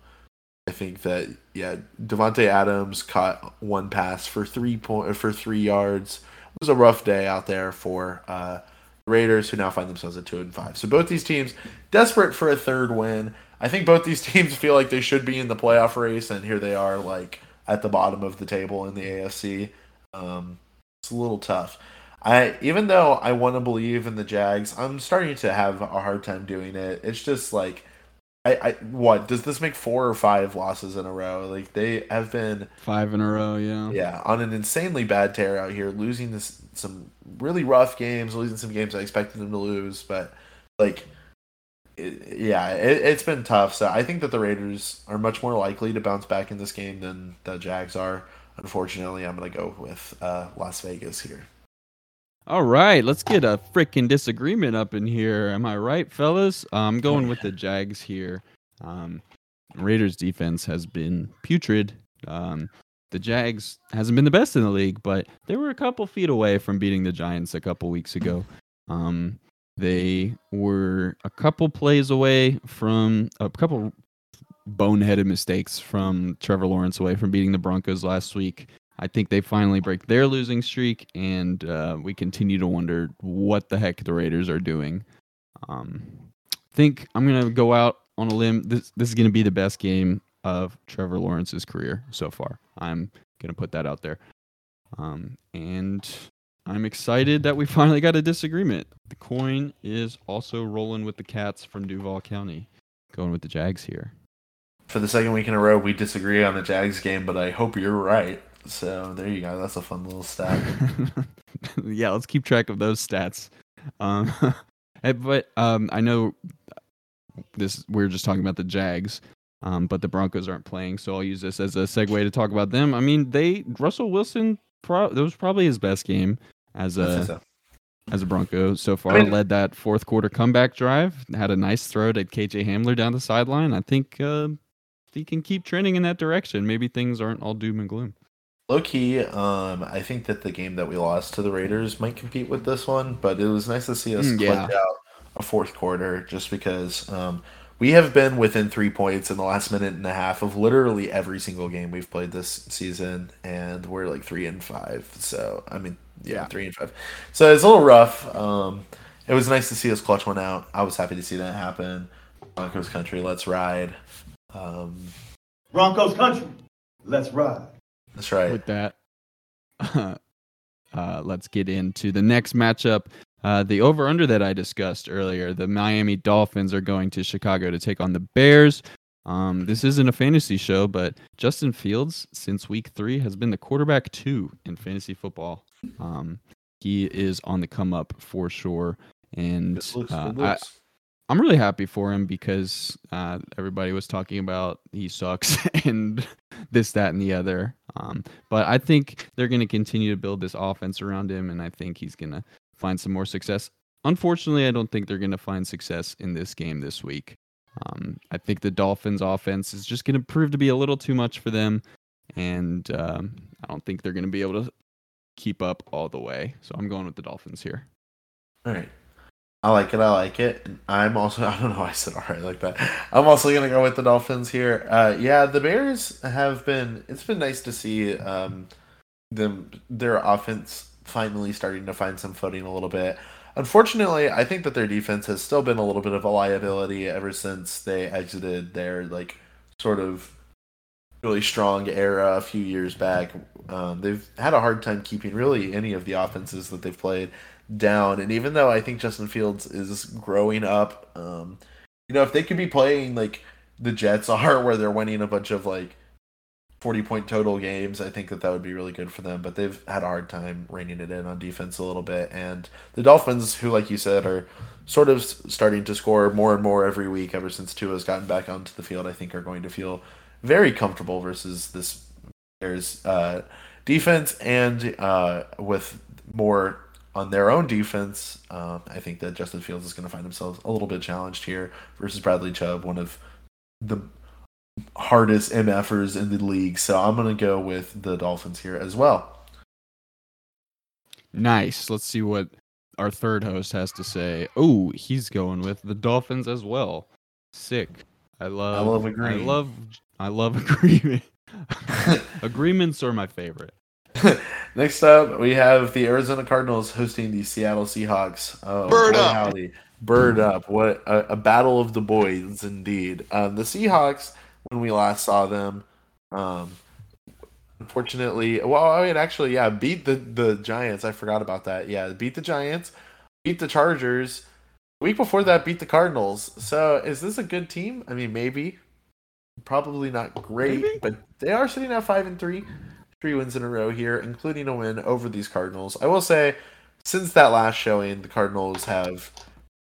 I think that yeah, Davante Adams caught one pass for three point for three yards. It was a rough day out there for uh, Raiders, who now find themselves at two and five. So both these teams desperate for a third win. I think both these [laughs] teams feel like they should be in the playoff race, and here they are, like at the bottom of the table in the AFC. Um, it's a little tough. I even though I want to believe in the Jags, I'm starting to have a hard time doing it. It's just like, I, I what does this make four or five losses in a row? Like they have been Five in a row, yeah. yeah, on an insanely bad tear out here, losing this some really rough games, losing some games I expected them to lose, but like, it, yeah, it, it's been tough. So I think that the Raiders are much more likely to bounce back in this game than the Jags are. Unfortunately, I'm gonna go with uh, Las Vegas here. All right, let's get a freaking disagreement up in here. Am I right, fellas? I'm going with the Jags here. Um, Raiders defense has been putrid. Um, the Jags hasn't been the best in the league, but they were a couple feet away from beating the Giants a couple weeks ago. Um, they were a couple plays away from a couple boneheaded mistakes from Trevor Lawrence away from beating the Broncos last week. I think they finally break their losing streak, and uh, we continue to wonder what the heck the Raiders are doing. Um, think I'm gonna go out on a limb. This this is gonna be the best game of Trevor Lawrence's career so far. I'm gonna put that out there. Um, and I'm excited that we [laughs] finally got a disagreement. The coin is also rolling with the Cats from Duval County, going with the Jags here. For the second week in a row, we disagree on the Jags game, but I hope you're right. So there you go. That's a fun little stat. [laughs] yeah, let's keep track of those stats. Um, [laughs] but um, I know this. We're just talking about the Jags, um, but the Broncos aren't playing, so I'll use this as a segue to talk about them. I mean, they Russell Wilson. Pro, that was probably his best game as a so. as a Bronco so far. mean- led that fourth quarter comeback drive. Had a nice throw to KJ Hamler down the sideline. I think uh, he can keep trending in that direction. Maybe things aren't all doom and gloom. Low key, um, I think that the game that we lost to the Raiders might compete with this one, but it was nice to see us Mm, clutch yeah. out a fourth quarter just because um, we have been within three points in the last minute and a half of literally every single game we've played this season, and we're like three and five. So, I mean, yeah, Yeah. three and five. So it's a little rough. Um, it was nice to see us clutch one out. I was happy to see that happen. Broncos country, let's ride. Um, Broncos country. Let's ride. That's right. with that, [laughs] uh, let's get into the next matchup. Uh, the over under that I discussed earlier. The Miami Dolphins are going to Chicago to take on the Bears. Um, this isn't a fantasy show, but Justin Fields, since week three, has been the quarterback two in fantasy football. Um, he is on the come up for sure. And Good looks, uh, I, looks. I'm really happy for him because uh, everybody was talking about he sucks [laughs] and this, that, and the other. Um, but I think they're going to continue to build this offense around him, and I think he's going to find some more success. Unfortunately, I don't think they're going to find success in this game this week. Um, I think the Dolphins' offense is just going to prove to be a little too much for them, and um, I don't think they're going to be able to keep up all the way. So I'm going with the Dolphins here. All right. I like it. I like it. I'm also. [laughs] I don't know. I said all right like that. I'm also gonna go with the Dolphins here. Uh, yeah, the Bears have been. It's been nice to see um, them their offense finally starting to find some footing a little bit. Unfortunately, I think that their defense has still been a little bit of a liability ever since they exited their like sort of really strong era a few years back. Um, they've had a hard time keeping really any of the offenses that they've played down. And even though I think Justin Fields is growing up, um, you know, if they could be playing like the Jets [laughs] are, where they're winning a bunch of like 40 point total games, I think that that would be really good for them. But they've had a hard time reining it in on defense a little bit. And the Dolphins, who, like you said, are sort of starting to score more and more every week ever since Tua's gotten back onto the field, I think are going to feel very comfortable versus this Bears uh, defense and uh, with more on their own defense, uh, I think that Justin Fields is going to find themselves a little bit challenged here versus Bradley Chubb, one of the hardest MFers in the league. So I'm going to go with the Dolphins here as well. Nice. Let's see what our third host has to say. Oh, he's going with the Dolphins as well. Sick. I love. I love agreement. I love. I love [laughs] agreement. [laughs] Agreements are my favorite. [laughs] Next up, we have the Arizona Cardinals hosting the Seattle Seahawks. Oh, Bird up. Howdy. Bird up. What a, a, battle of the boys, indeed. Um, the Seahawks, when we last saw them, um, unfortunately, well, I mean, actually, yeah, beat the, the Giants. I forgot about that. Yeah, beat the Giants, beat the Chargers. week before that, beat the Cardinals. So is this a good team? I mean, maybe. Probably not great, maybe? but they are sitting at 5 and 3 three wins in a row here, including a win over these Cardinals. I will say, since that last showing, the Cardinals have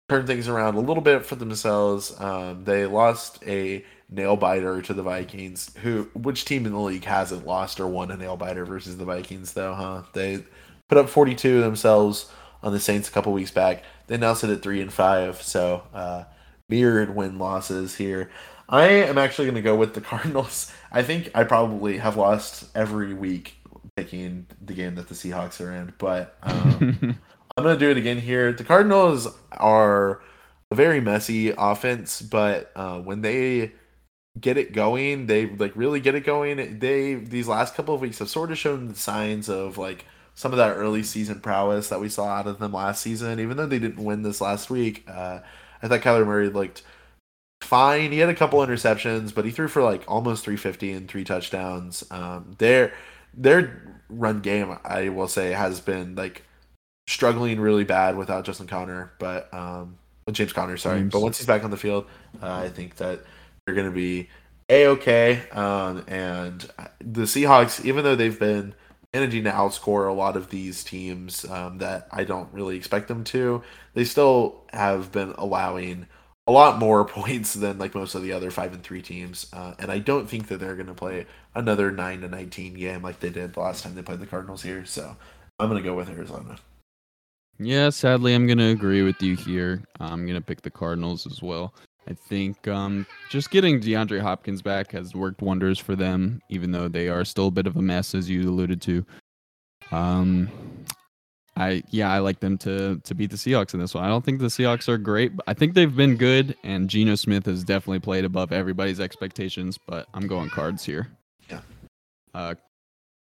turned things around a little bit for themselves. Um, they lost a nail biter to the Vikings. Who, which team in the league hasn't lost or won a nail biter versus the Vikings, though? Huh? They put up 42 themselves on the Saints a couple weeks back. They now sit at three and five, so uh, mirrored win losses here. I am actually going to go with the [laughs] Cardinals. I think I probably have lost every week picking the game that the Seahawks are in, but um, [laughs] I'm going to do it again here. The Cardinals are a very messy offense, but uh, when they get it going, they like really get it going. They these last couple of weeks have sort of shown the signs of like some of that early season prowess that we saw out of them last season. Even though they didn't win this last week, uh, I thought Kyler Murray looked fine. He had a couple interceptions, but he threw for like almost 350 and three touchdowns. Um, their their run game, I will say, has been like struggling really bad without Justin Conner, but um, James Conner, sorry. James. But once he's back on the field, uh, I think that they're going to be a okay. Um, and the Seahawks, even though they've been managing to outscore a lot of these teams um, that I don't really expect them to, they still have been allowing a lot more [laughs] points than like most of the other five and three teams, uh, and I don't think that they're going to play another nine to nineteen game like they did the last time they played the Cardinals here. So I'm going to go with Arizona. Yeah, sadly, I'm going to agree with you here. I'm going to pick the Cardinals as well. I think um, just getting DeAndre Hopkins back has worked wonders for them, even though they are still a bit of a mess, as you alluded to. Um, I yeah, I like them to to beat the Seahawks in this one. I don't think the Seahawks are great, but I think they've been good, and Geno Smith has definitely played above everybody's expectations. But I'm going cards here. Yeah. Uh,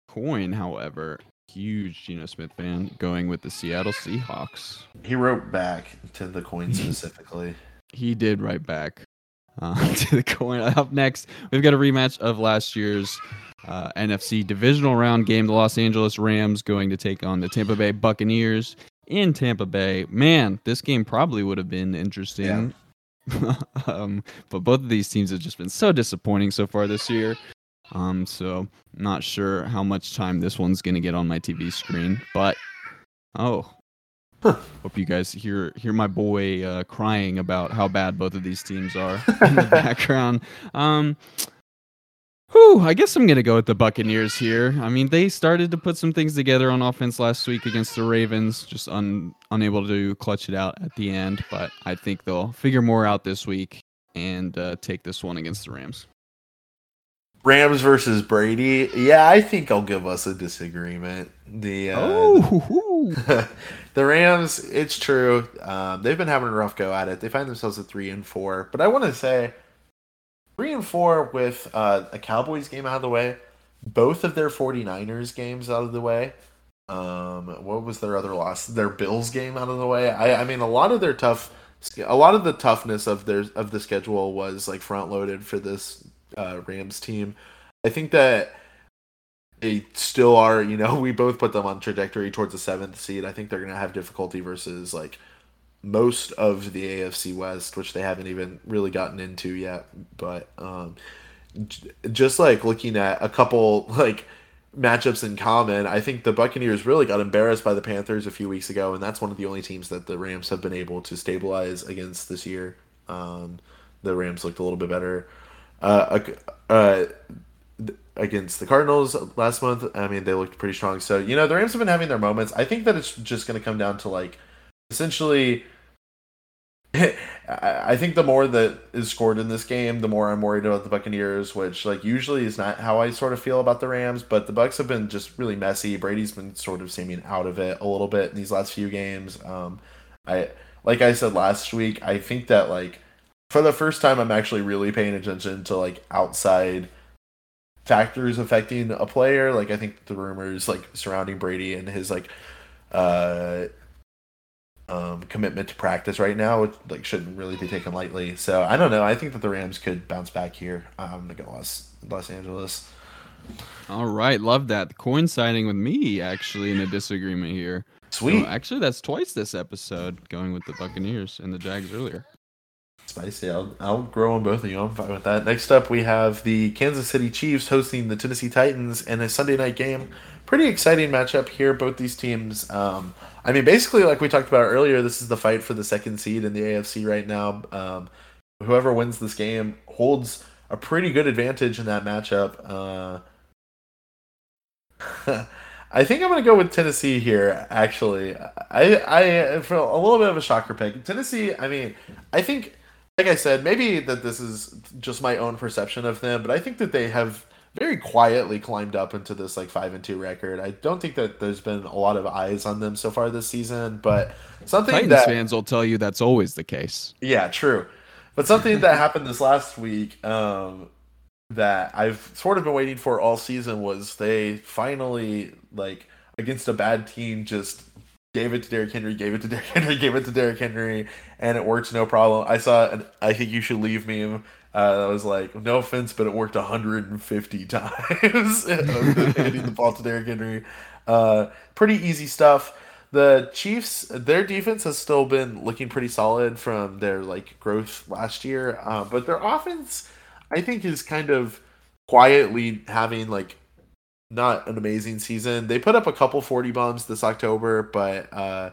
coin, however, huge Geno Smith fan, going with the Seattle Seahawks. He wrote back to the coin specifically. he did write back uh, [laughs] to the coin. Up next, we've got a rematch of last year's uh, NFC divisional round game. The Los Angeles Rams going to take on the Tampa Bay Buccaneers in Tampa Bay. Man, this game probably would have been interesting. Yeah. [laughs] um, but both of these teams have just been so disappointing so far this year. Um, so not sure how much time this one's gonna get on my TV screen. But oh, Huh. Hope you guys hear hear my boy uh, crying about how bad both of these teams are [laughs] in the background. Um, Whew, I guess I'm going to go with the Buccaneers here. I mean, they started to put some things together on offense last week against the Ravens, just un, unable to clutch it out at the end. But I think they'll figure more out this week. and uh, take this one against the Rams. Rams versus Brady. Yeah, I think I'll give us a disagreement. The uh, Oh, [laughs] the Rams. It's true. Um, they've been having a rough go at it. They find themselves at three and four. But I want to say three and four with uh, a Cowboys game out of the way, both of their 49ers games out of the way. Um, what was their other loss? Their Bills game out of the way. I, I mean, a lot of their tough, a lot of the toughness of their of the schedule was like front loaded for this uh, Rams team. I think that they still are. You know, [laughs] we both put them on trajectory towards the seventh seed. I think they're going to have difficulty versus like most of the AFC West, which they haven't even really gotten into yet. But um, j- just like looking at a couple [laughs] like matchups in common, I think the Buccaneers really got embarrassed by the Panthers a few weeks ago, and that's one of the only teams that the Rams have been able to stabilize against this year. Um, the Rams looked a little bit better. Uh, uh, against the Cardinals last month, I mean, they looked pretty strong. So, you know, the Rams have been having their moments. I think that it's just going to come down to like essentially [laughs] I think the more that is scored in this game, the more I'm worried about the Buccaneers, which like usually is not how I sort of feel about the Rams. But the Bucks have been just really messy. Brady's been sort of seeming out of it a little bit in these last few games. Um, I like I said last week, I think that like for the first time, I'm actually really paying attention to like outside factors affecting a player. Like I think the rumors like surrounding Brady and his like uh um, commitment to practice right now, which like shouldn't really be taken lightly. So I don't know. I think that the Rams could bounce back here. I'm gonna go Los Los Angeles. all right, love that. Coinciding with me actually in a disagreement here. Sweet, So, actually, that's twice this episode going with the Buccaneers and the Jags earlier. Spicy. I'll I'll grow on both of you. I'm fine with that. Next up, we have the Kansas City Chiefs hosting the Tennessee Titans in a Sunday night game. Pretty exciting matchup here. Both these teams. Um, I mean, basically, like we talked about earlier, this is the fight for the second seed in the AFC right now. Um, whoever wins this game holds a pretty good advantage in that matchup. Uh, [laughs] I think I'm going to go with Tennessee here. Actually, I I for a little bit of a shocker pick. Tennessee. I mean, I think, like I said, maybe that this is just my own perception of them, but I think that they have very quietly climbed up into this like five and two record. I don't think that there's been a lot of eyes on them so far this season, but something Titans that fans will tell you that's always the case. yeah, true. But something that [laughs] happened this last week um, that I've sort of been waiting for all season was they finally like against a bad team just gave it to Derrick Henry, gave it to Derrick Henry, gave it to Derrick Henry, and it worked no problem. I saw an I think you should leave meme. Uh, that was like, no offense, but it worked 150 [laughs] times hitting the ball to Derrick Henry. Uh, pretty easy stuff. The Chiefs, their defense has still been looking pretty solid from their like growth last year, uh, but their offense, I think, is kind of quietly having like not an amazing season. They put up a couple 40 bombs this October, but uh,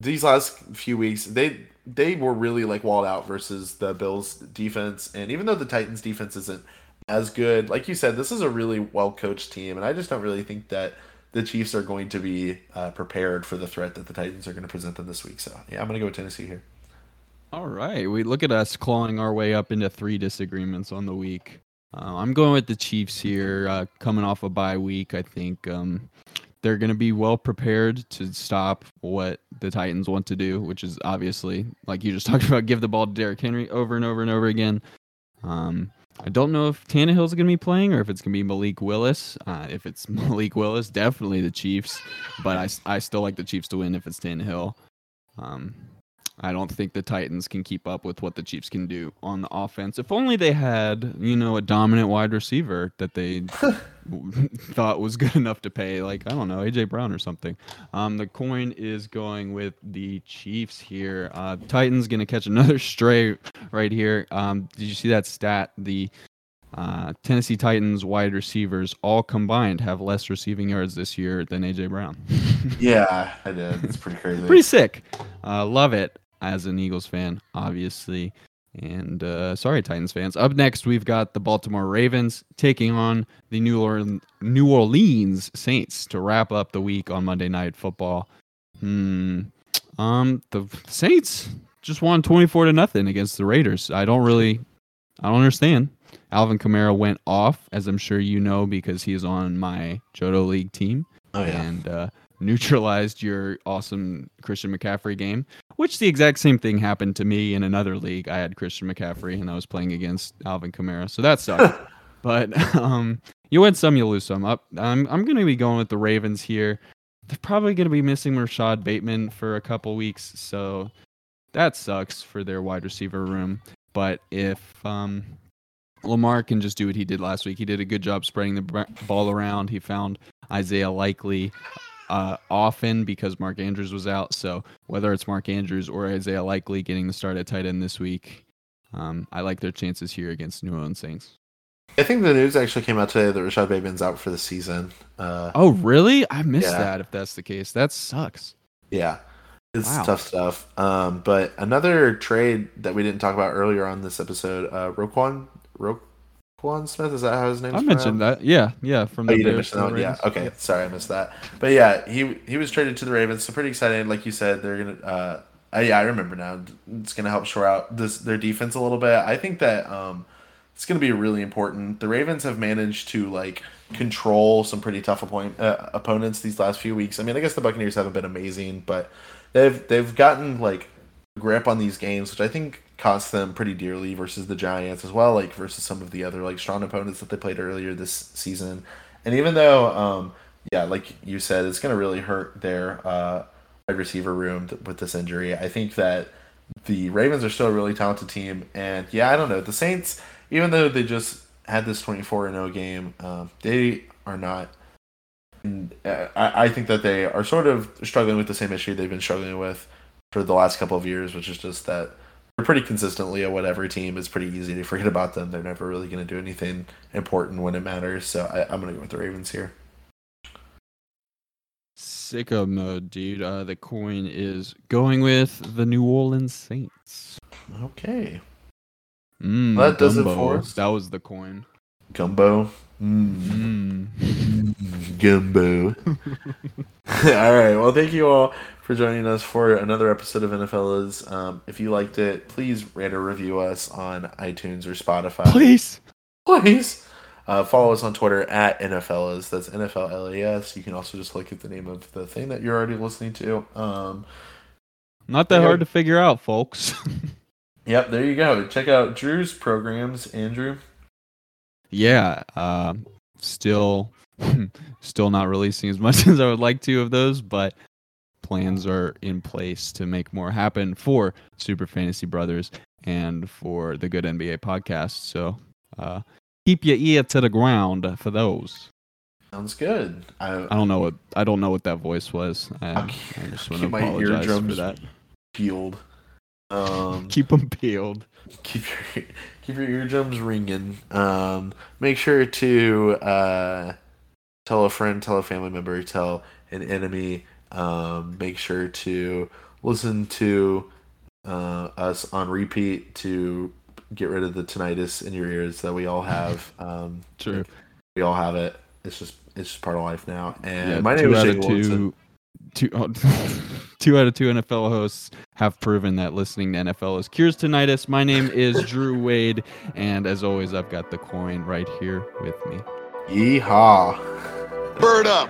these last few weeks they they were really like walled out versus the Bills defense. And even though the Titans defense isn't as good, like you said, this is a really well coached team, and I just don't really think that the Chiefs are going to be uh, prepared for the threat that the Titans are going to present them this week. So yeah, I'm going to go with Tennessee here. All right, we look at us clawing our way up into three disagreements on the week. Uh, I'm going with the Chiefs here, uh, coming off a bye week. I think um, they're going to be well prepared to stop what the Titans want to do, which is obviously, like you just [laughs] talked about, give the ball to Derrick Henry over and over and over again. Um, I don't know if Tannehill's going to be playing or if it's going to be Malik Willis. Uh, if it's [laughs] Malik Willis, definitely the Chiefs. But I, I still like the Chiefs to win if it's Tannehill. Um, I don't think the Titans can keep up with what the Chiefs can do on the offense. If only they had, you know, a dominant wide receiver that they [laughs] thought was good enough to pay, like I don't know, AJ Brown or something. Um, the coin is going with the Chiefs here. Uh, Titans gonna catch another [laughs] stray right here. Um, did you see that stat? The uh, Tennessee Titans wide receivers all combined have less receiving yards this year than AJ Brown. [laughs] Yeah, I did. It's pretty crazy. Pretty sick. Uh, love it as an Eagles fan, obviously. And uh, sorry, Titans fans. Up next, we've got the Baltimore Ravens taking on the New Orleans, New Orleans Saints to wrap up the week on Monday Night Football. Hmm. Um, the Saints just won 24 to nothing against the Raiders. I don't really, I don't understand. Alvin Kamara went off, as I'm sure you know, because he's on my Jodo League team Oh yeah. and uh, neutralized your awesome Christian McCaffrey game. Which the exact same thing happened to me in another league. I had Christian McCaffrey and I was playing against Alvin Kamara, so that sucked. [laughs] but um, you win some, you lose some. Up, I'm I'm gonna be going with the Ravens here. They're probably gonna be missing Rashad Bateman for a couple weeks, so that sucks for their wide receiver room. But if um, Lamar can just do what he did last week, he did a good job spreading the ball around. He found Isaiah Likely uh, often because Mark Andrews was out. So whether it's Mark Andrews or Isaiah Likely getting the start at tight end this week, um, I like their chances here against New Orleans Saints. I think the news actually came out today that Rashad Bateman's out for the season. Uh, Oh, really? I missed Yeah. that. If that's the case, that sucks. Yeah, it's Wow. tough stuff. Um, but another trade that we didn't talk about earlier on this episode, uh, Roquan Roquan Smith. Is that how his name's I mentioned that. Yeah, yeah. From Oh, the you didn't mention that. Yeah. Okay. Yep. Sorry, I missed that. But yeah, he he was traded to the Ravens. So pretty excited. Like you said, they're gonna. Uh, uh, yeah, I remember now. It's gonna help shore out this their defense a little bit. I think that um, it's gonna be really important. The Ravens have managed to like control some pretty tough opponent, uh, opponents these last few weeks. I mean, I guess the Buccaneers haven't been amazing, but they've they've gotten like grip on these games, which I think cost them pretty dearly versus the Giants as well, like versus some of the other like strong opponents that they played earlier this season. And even though, um, yeah, like you said, it's going to really hurt their uh, wide receiver room th- with this injury. I think that the Ravens are still a really talented team, and yeah, I don't know the Saints. Even though they just had this twenty four and zero game, um, they are not. uh, I, I think that they are sort of struggling with the same issue they've been struggling with for the last couple of years, which is just that they're pretty consistently a whatever team. It's pretty easy to forget about them. They're never really going to do anything important when it matters. So I, I'm going to go with the Ravens here. Sicko mode, dude. Uh, the coin is going with the New Orleans Saints. Okay. Mm, Well, that does it gumbo. for us. That was the coin. Gumbo. Mm. Mm. Gumbo. [laughs] all right. Well, thank you all for joining us for another episode of NFLs. Um, if you liked it, please rate or review us on iTunes or Spotify. Please. Please. Uh, follow us on Twitter at NFLas. That's NFLLAS. You can also just look at the name of the thing that you're already listening to. Um, Not that hard to figure out, folks. [laughs] yep, there you go. Check out Drew's programs, Andrew. Yeah. Uh, still, [laughs] still not releasing as [laughs] much as I would like to of those, but plans are in place to make more happen for Super Fantasy Brothers and for the Good NBA podcast. So, uh, keep your ear to the ground for those. Sounds good. I, I don't know what I don't know what that voice was. I, I just want to my apologize for that. peeled. Um, Keep them peeled. keep your [laughs] keep your eardrums ringing. Um, make sure to uh, tell a friend, tell a family member, tell an enemy. Um, make sure to listen to uh, us on repeat to get rid of the tinnitus in your ears that we all have. [laughs] Um, True. we all have it. It's just it's just part of life now. And Yeah, my name two is Jake of Williamson. Two, two, oh, [laughs] two out of two NFL hosts have proven that listening to NFL is cures tinnitus. My name is [laughs] Drew Wade, and as always, I've got the coin right here with me. Yeehaw. Bird up.